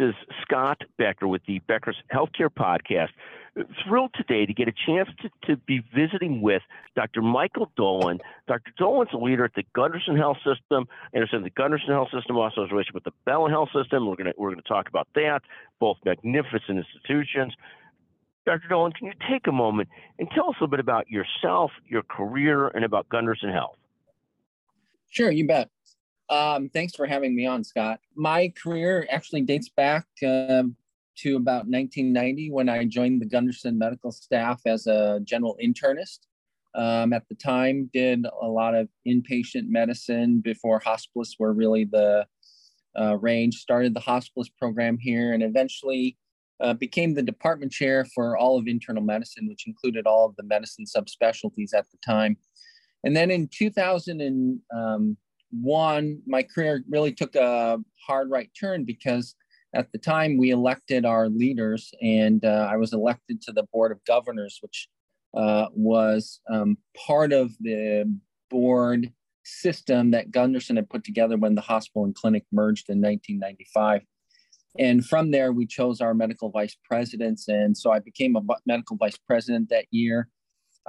is Scott Becker with the Becker's Healthcare Podcast. Thrilled today to get a chance to, to be visiting with Dr. Michael Dolan. Dr. Dolan's a leader at the Gundersen Health System. I understand the Gundersen Health System also has a relationship with the Bellin Health System. We're going we're gonna talk about that, both magnificent institutions. Dr. Dolan, can you take a moment and tell us a little bit about yourself, your career, and about Gundersen Health? Sure, you bet. Um, thanks for having me on, Scott. My career actually dates back uh, to about 1990 when I joined the Gundersen medical staff as a general internist. Um, at the time, did a lot of inpatient medicine before hospice were really the uh, range. Started the hospice program here, and eventually uh, became the department chair for all of internal medicine, which included all of the medicine subspecialties at the time. And then in 2001, um, my career really took a hard right turn because at the time we elected our leaders, and uh, I was elected to the board of governors, which uh, was um, part of the board system that Gundersen had put together when the hospital and clinic merged in 1995. And from there, we chose our medical vice presidents. And so I became a medical vice president that year.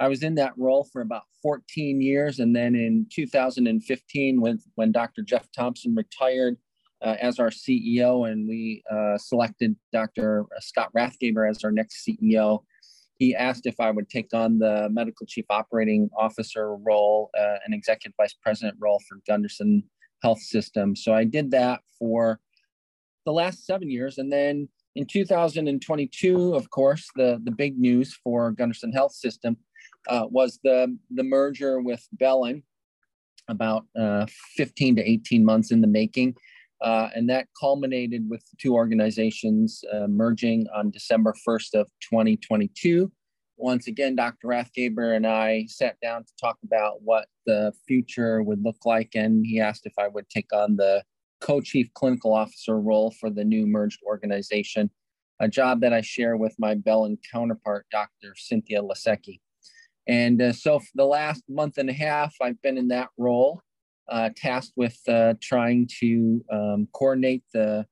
I was in that role for about 14 years. And then in 2015, when, when Dr. Jeff Thompson retired uh, as our CEO and we uh, selected Dr. Scott Rathgeber as our next CEO, he asked if I would take on the medical chief operating officer role, uh, an executive vice president role for Gundersen Health System. So I did that for the last seven years. And then in 2022, of course, the, the big news for Gundersen Health System uh, was the, the merger with Bellin, about uh, 15 to 18 months in the making. Uh, and that culminated with the two organizations uh, merging on December 1st of 2022. Once again, Dr. Rathgeber and I sat down to talk about what the future would look like, and he asked if I would take on the co-chief clinical officer role for the new merged organization, a job that I share with my Bellin counterpart, Dr. Cynthia Lasecki. And uh, so for the last month and a half, I've been in that role, uh, tasked with uh, trying to um, coordinate the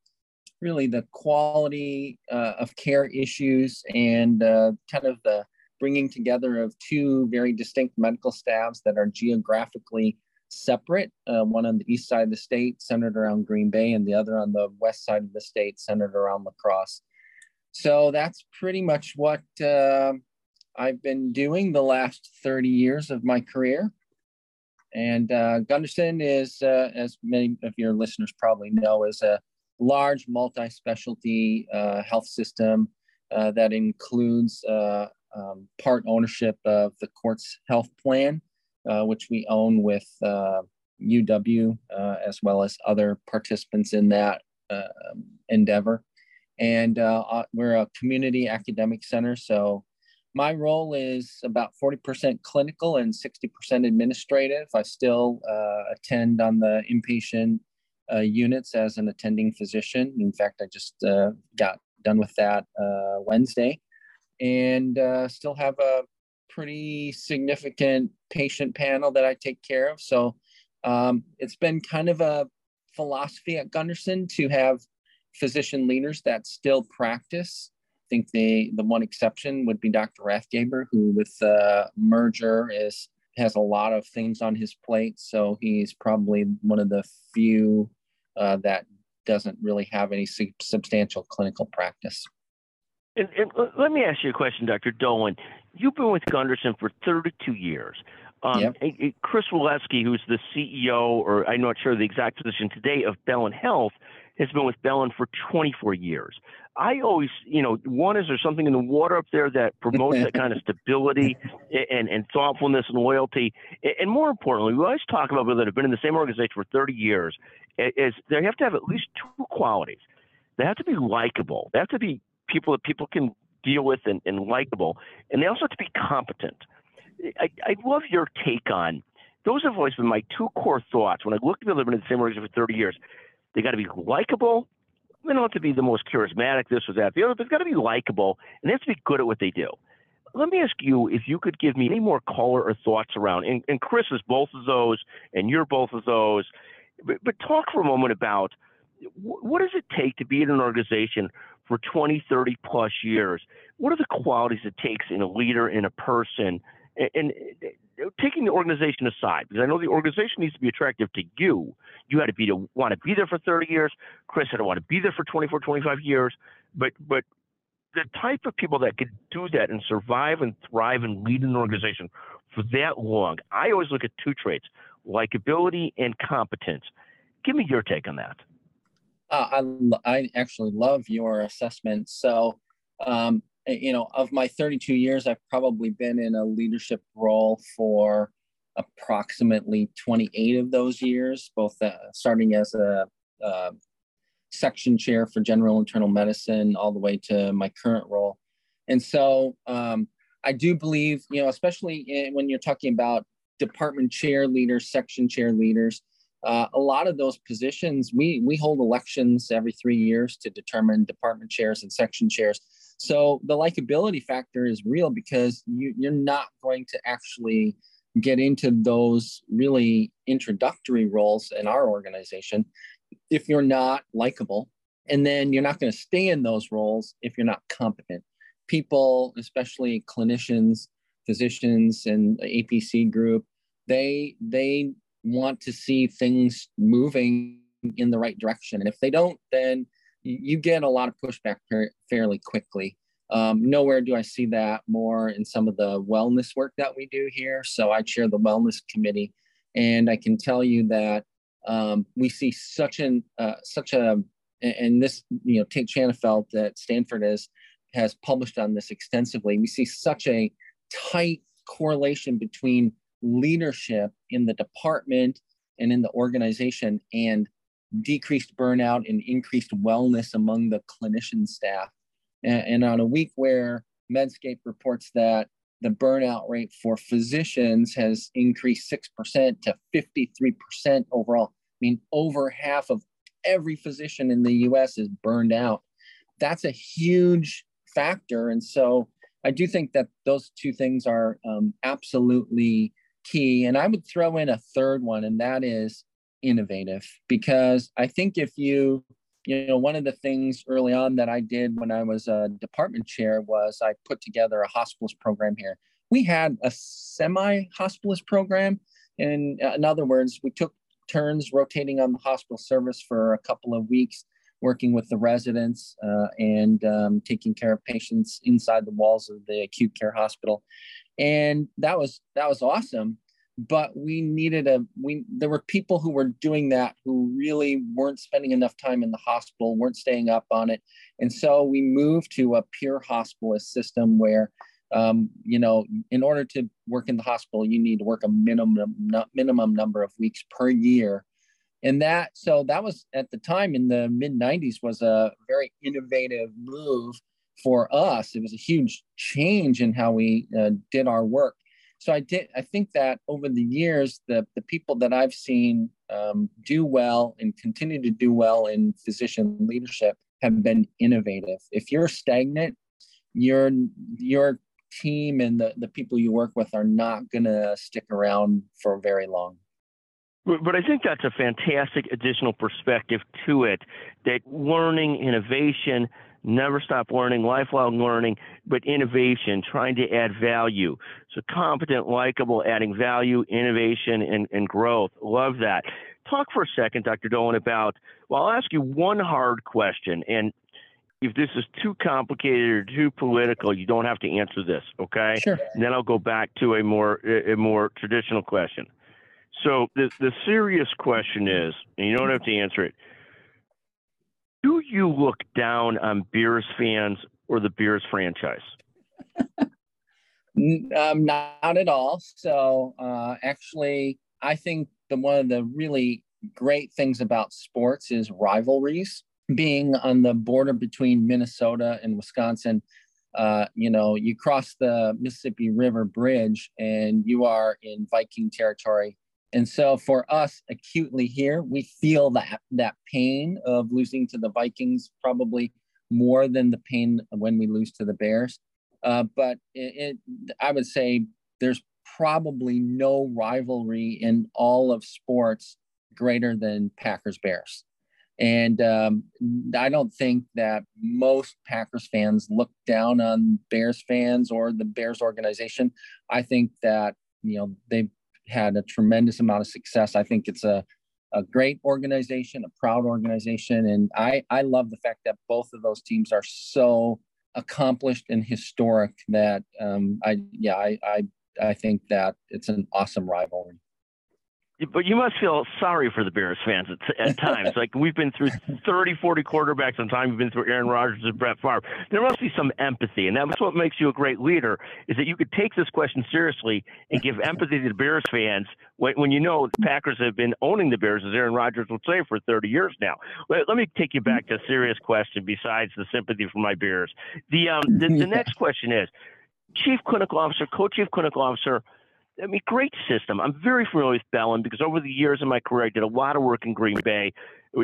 really the quality uh, of care issues and uh, kind of the bringing together of two very distinct medical staffs that are geographically separate, uh, one on the east side of the state, centered around Green Bay, and the other on the west side of the state, centered around La Crosse. So that's pretty much what I've been doing the last 30 years of my career. And uh, Gundersen is, uh, as many of your listeners probably know, is a large multi-specialty uh, health system uh, that includes uh, um, part ownership of the Quartz Health Plan, uh, which we own with UW as well as other participants in that endeavor. And we're a community academic center. So my role is about 40% clinical and 60% administrative. I still uh, attend on the inpatient uh, units as an attending physician. In fact, I just uh, got done with that Wednesday and still have a pretty significant patient panel that I take care of. So um, it's been kind of a philosophy at Gundersen to have physician leaders that still practice. I think the the one exception would be Dr. Rathgeber, who with the merger is has a lot of things on his plate. So he's probably one of the few uh, that doesn't really have any su- substantial clinical practice. And, and, let me ask you a question, Dr. Dolan. You've been with Gundersen for 32 years. Um, yep. Chris Woleske, who's the CEO, or I'm not sure the exact position today, of Bellin Health, has been with Bellin for 24 years. I always, you know, one is there something in the water up there that promotes that kind of stability and, and thoughtfulness and loyalty, and more importantly, we always talk about people that have been in the same organization for 30 years. Is they have to have at least two qualities. They have to be likable. They have to be people that people can deal with and, and likable, and they also have to be competent. I, I love your take on those have always been my two core thoughts when I look at people that have been in the same organization for 30 years. They got to be likable. They don't have to be the most charismatic, this or that, the other, but they've got to be likable and they have to be good at what they do. Let me ask you if you could give me any more color or thoughts around, and, and Chris is both of those, and you're both of those, but, but talk for a moment about what does it take to be in an organization for 20, 30 plus years? What are the qualities it takes in a leader, in a person? And, and taking the organization aside, because I know the organization needs to be attractive to you. You had to be to want to be there for 30 years. Chris had to want to be there for 24, 25 years. But but the type of people that could do that and survive and thrive and lead an organization for that long, I always look at two traits: likability and competence. Give me your take on that. Uh, I I actually love your assessment. So. Um, you know, of my 32 years, I've probably been in a leadership role for approximately 28 of those years, both uh, starting as a, a, section chair for general internal medicine all the way to my current role. And so um, I do believe, you know, especially in, when you're talking about department chair leaders, section chair leaders, uh, a lot of those positions, we, we hold elections every three years to determine department chairs and section chairs. So the likability factor is real because you, you're not going to actually get into those really introductory roles in our organization if you're not likable. And then you're not going to stay in those roles if you're not competent. People, especially clinicians, physicians, and APC group, they they want to see things moving in the right direction. And if they don't, then you get a lot of pushback fairly quickly. Um, nowhere do I see that more in some of the wellness work that we do here. So I chair the wellness committee, and I can tell you that um, we see such an uh, such a and this you know Tait Shanafelt at Stanford has has published on this extensively. We see such a tight correlation between leadership in the department and in the organization and decreased burnout and increased wellness among the clinician staff. And, and on a week where Medscape reports that the burnout rate for physicians has increased 6% to 53% overall, I mean, over half of every physician in the US is burned out. That's a huge factor. And so I do think that those two things are um, absolutely key. And I would throw in a third one, and that is innovative because I think if you, you know, one of the things early on that I did when I was a department chair was I put together a hospitalist program here. We had a semi hospitalist program. And in other words, we took turns rotating on the hospital service for a couple of weeks, working with the residents uh, and um, taking care of patients inside the walls of the acute care hospital. And that was that was awesome but we needed a we there were people who were doing that who really weren't spending enough time in the hospital weren't staying up on it. And so we moved to a pure hospitalist system where um, you know in order to work in the hospital you need to work a minimum not minimum number of weeks per year. And that so that was at the time in the mid 90s was a very innovative move for us. It was a huge change in how we uh, did our work so I did. I think that over the years, the the people that I've seen um, do well and continue to do well in physician leadership have been innovative. If you're stagnant, your your team and the, the people you work with are not going to stick around for very long. But I think that's a fantastic additional perspective to it that learning, innovation, never stop learning, lifelong learning, but innovation, trying to add value. So competent, likable, adding value, innovation, and, and growth. Love that. Talk for a second, Dr. Dolan, about, well, I'll ask you one hard question. And if this is too complicated or too political, you don't have to answer this, okay? Sure. And then I'll go back to a more a more traditional question. So the the serious question is, and you don't have to answer it you look down on Bears fans or the Bears franchise? um, not at all. So uh, actually, I think the one of the really great things about sports is rivalries. Being on the border between Minnesota and Wisconsin, uh, you know, you cross the Mississippi River Bridge and you are in Viking territory and so for us acutely here, we feel that that pain of losing to the Vikings probably more than the pain when we lose to the Bears. Uh, but it, it, I would say there's probably no rivalry in all of sports greater than Packers Bears. And um, I don't think that most Packers fans look down on Bears fans or the Bears organization. I think that, you know, they've had a tremendous amount of success. I think it's a, a great organization, a proud organization. And I, I love the fact that both of those teams are so accomplished and historic that um, I, yeah, I, I, I think that it's an awesome rivalry. But you must feel sorry for the Bears fans at, at times. like we've been through 30, 40 quarterbacks on time. We've been through Aaron Rodgers and Brett Favre. There must be some empathy, and that's what makes you a great leader. Is that you could take this question seriously and give empathy to the Bears fans when, when you know the Packers have been owning the Bears, as Aaron Rodgers would say, for 30 years now. Let, let me take you back to a serious question. Besides the sympathy for my Bears, the um, the, the next question is, Chief Clinical Officer, Co-Chief Clinical Officer I mean, great system. I'm very familiar with Bellin because over the years of my career, I did a lot of work in Green Bay.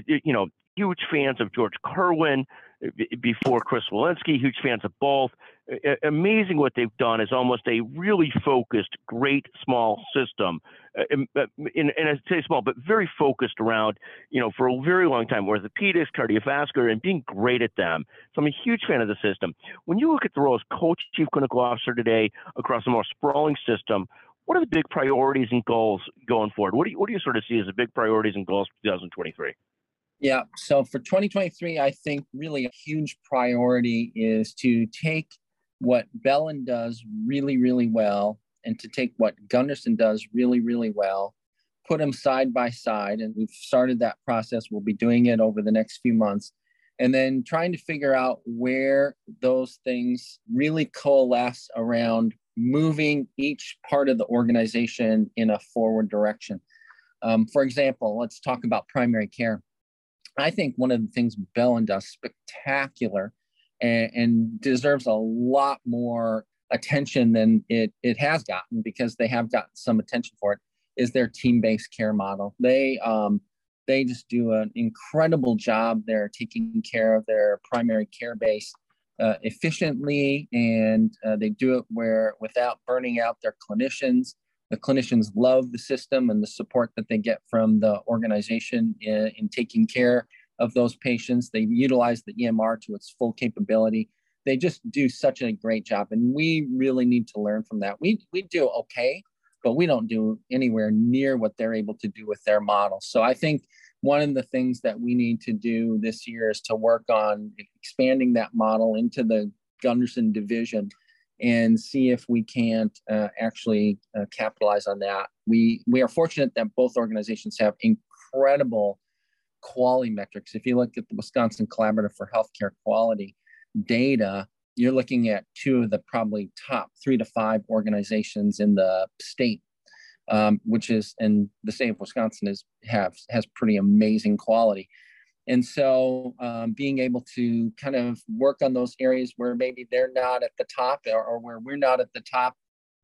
You know, huge fans of George Kerwin uh, before Chris Woleske, huge fans of both. Amazing what they've done is almost a really focused, great small system. Uh, um, uh, and, and I say small, but very focused around, you know, for a very long time, orthopedics, cardiovascular, and being great at them. So I'm a huge fan of the system. When you look at the role as coach, chief clinical officer today across a more sprawling system, what are the big priorities and goals going forward? What do you what do you sort of see as the big priorities and goals for 2023? Yeah, so for 2023, I think really a huge priority is to take what Bellin does really, really well and to take what Gundersen does really, really well, put them side by side. And we've started that process. We'll be doing it over the next few months. And then trying to figure out where those things really coalesce around moving each part of the organization in a forward direction. Um, for example, let's talk about primary care. I think one of the things Bellin does spectacular and, and, deserves a lot more attention than it, it has gotten because they have gotten some attention for it is their team-based care model. They um, they just do an incredible job. They're taking care of their primary care base uh, efficiently and uh, they do it where without burning out their clinicians the clinicians love the system and the support that they get from the organization in, in taking care of those patients. They utilize the emr to its full capability. They just do such a great job and we really need to learn from that. We, we do okay but we don't do anywhere near what they're able to do with their model. So i think one of the things that we need to do this year is to work on expanding that model into the Gundersen division and see if we can't uh, actually uh, capitalize on that. We we are fortunate that both organizations have incredible quality metrics. If you look at the Wisconsin Collaborative for Healthcare Quality data, you're looking at two of the probably top three to five organizations in the state um, which is and the state of Wisconsin is have has pretty amazing quality. And so um, being able to kind of work on those areas where maybe they're not at the top or, or where we're not at the top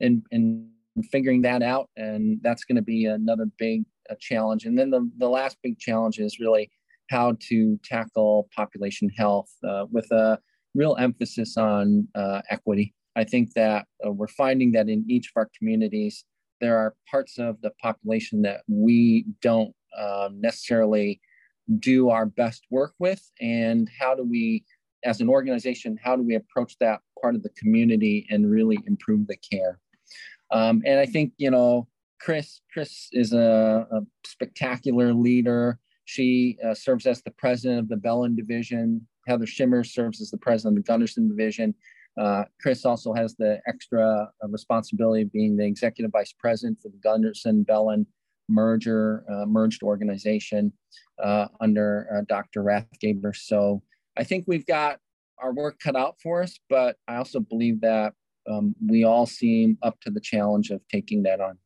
and, and figuring that out. And that's going to be another big uh, challenge. And then the, the last big challenge is really how to tackle population health uh, with a real emphasis on uh, equity. I think that uh, we're finding that in each of our communities, there are parts of the population that we don't um, necessarily do our best work with and how do we as an organization how do we approach that part of the community and really improve the care? Um, and i think you know chris chris is a, a spectacular leader. She uh, serves as the president of the bellin division. Heather shimmer serves as the president of the gundersen division uh, Chris also has the extra uh, responsibility of being the executive vice president for the Gundersen Bellin merger, uh, merged organization uh, under uh, Dr. Rathgeber. So I think we've got our work cut out for us, but I also believe that um, we all seem up to the challenge of taking that on.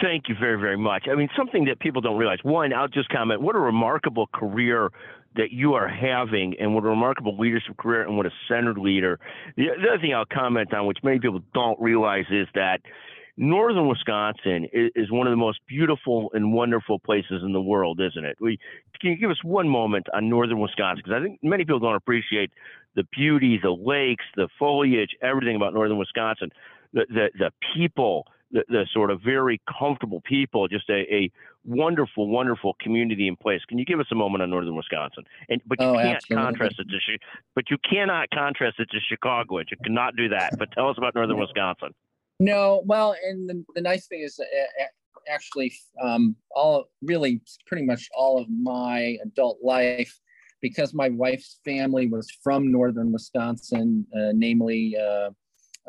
Thank you very, very much. I mean, something that people don't realize. One, I'll just comment what a remarkable career that you are having and what a remarkable leadership career and what a centered leader. The, the other thing I'll comment on, which many people don't realize, is that northern Wisconsin is, is, one of the most beautiful and wonderful places in the world, isn't it? We, can you give us one moment on northern Wisconsin? Because I think many people don't appreciate the beauty, the lakes, the foliage, everything about northern Wisconsin, the, the, the people the, the sort of very comfortable people, just a, a, wonderful, wonderful community in place. Can you give us a moment on northern Wisconsin? And but you oh, can't absolutely. contrast it to but you cannot contrast it to Chicago. You cannot do that. But tell us about northern Wisconsin. No, well, and the, the nice thing is uh, actually um, all really pretty much all of my adult life because my wife's family was from northern Wisconsin, uh, namely uh,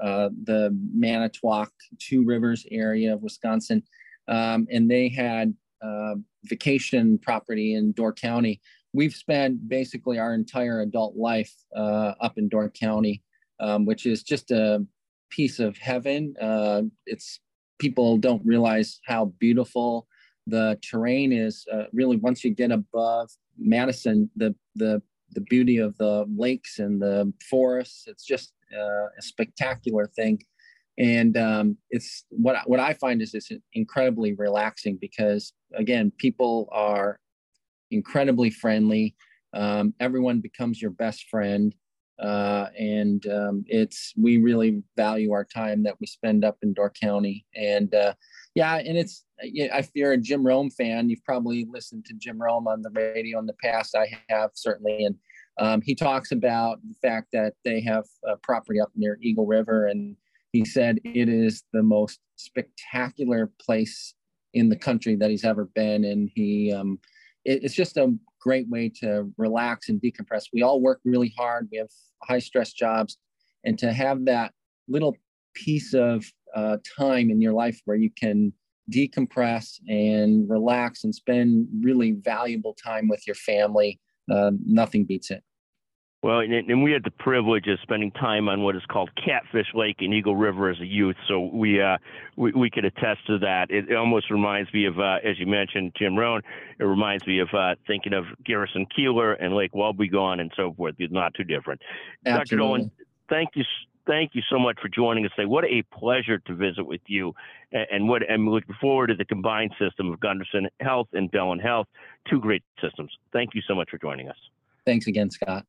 uh, the Manitowoc Two Rivers area of Wisconsin, um, and they had uh, vacation property in Door County. We've spent basically our entire adult life uh, up in Door County, um, which is just a piece of heaven. Uh, it's people don't realize how beautiful the terrain is. really, once you get above Madison, the the the beauty of the lakes and the forests. It's just uh, a spectacular thing, and um, it's what what I find is it's incredibly relaxing because again, people are incredibly friendly. Um, everyone becomes your best friend, uh, and um, it's we really value our time that we spend up in Door County, and uh, yeah, and it's if you're a Jim Rome fan, you've probably listened to Jim Rome on the radio in the past. I have certainly, and um, he talks about the fact that they have a property up near Eagle River, and he said it is the most spectacular place in the country that he's ever been, and he um, it, it's just a great way to relax and decompress. We all work really hard. We have high stress jobs, and to have that little piece of uh, time in your life where you can decompress and relax and spend really valuable time with your family. Uh, nothing beats it. Well, and, and, we had the privilege of spending time on what is called Catfish Lake in Eagle River as a youth, so we uh, we, we could attest to that. It, it almost reminds me of, uh, as you mentioned, Jim Rome. It reminds me of uh, thinking of Garrison Keillor and Lake Wobegon and so forth. It's not too different. Absolutely. Dr. Dolan, thank you thank you so much for joining us today. What a pleasure to visit with you, and, and what I'm looking forward to the combined system of Gundersen Health and Bellin Health, two great systems. Thank you so much for joining us. Thanks again, Scott.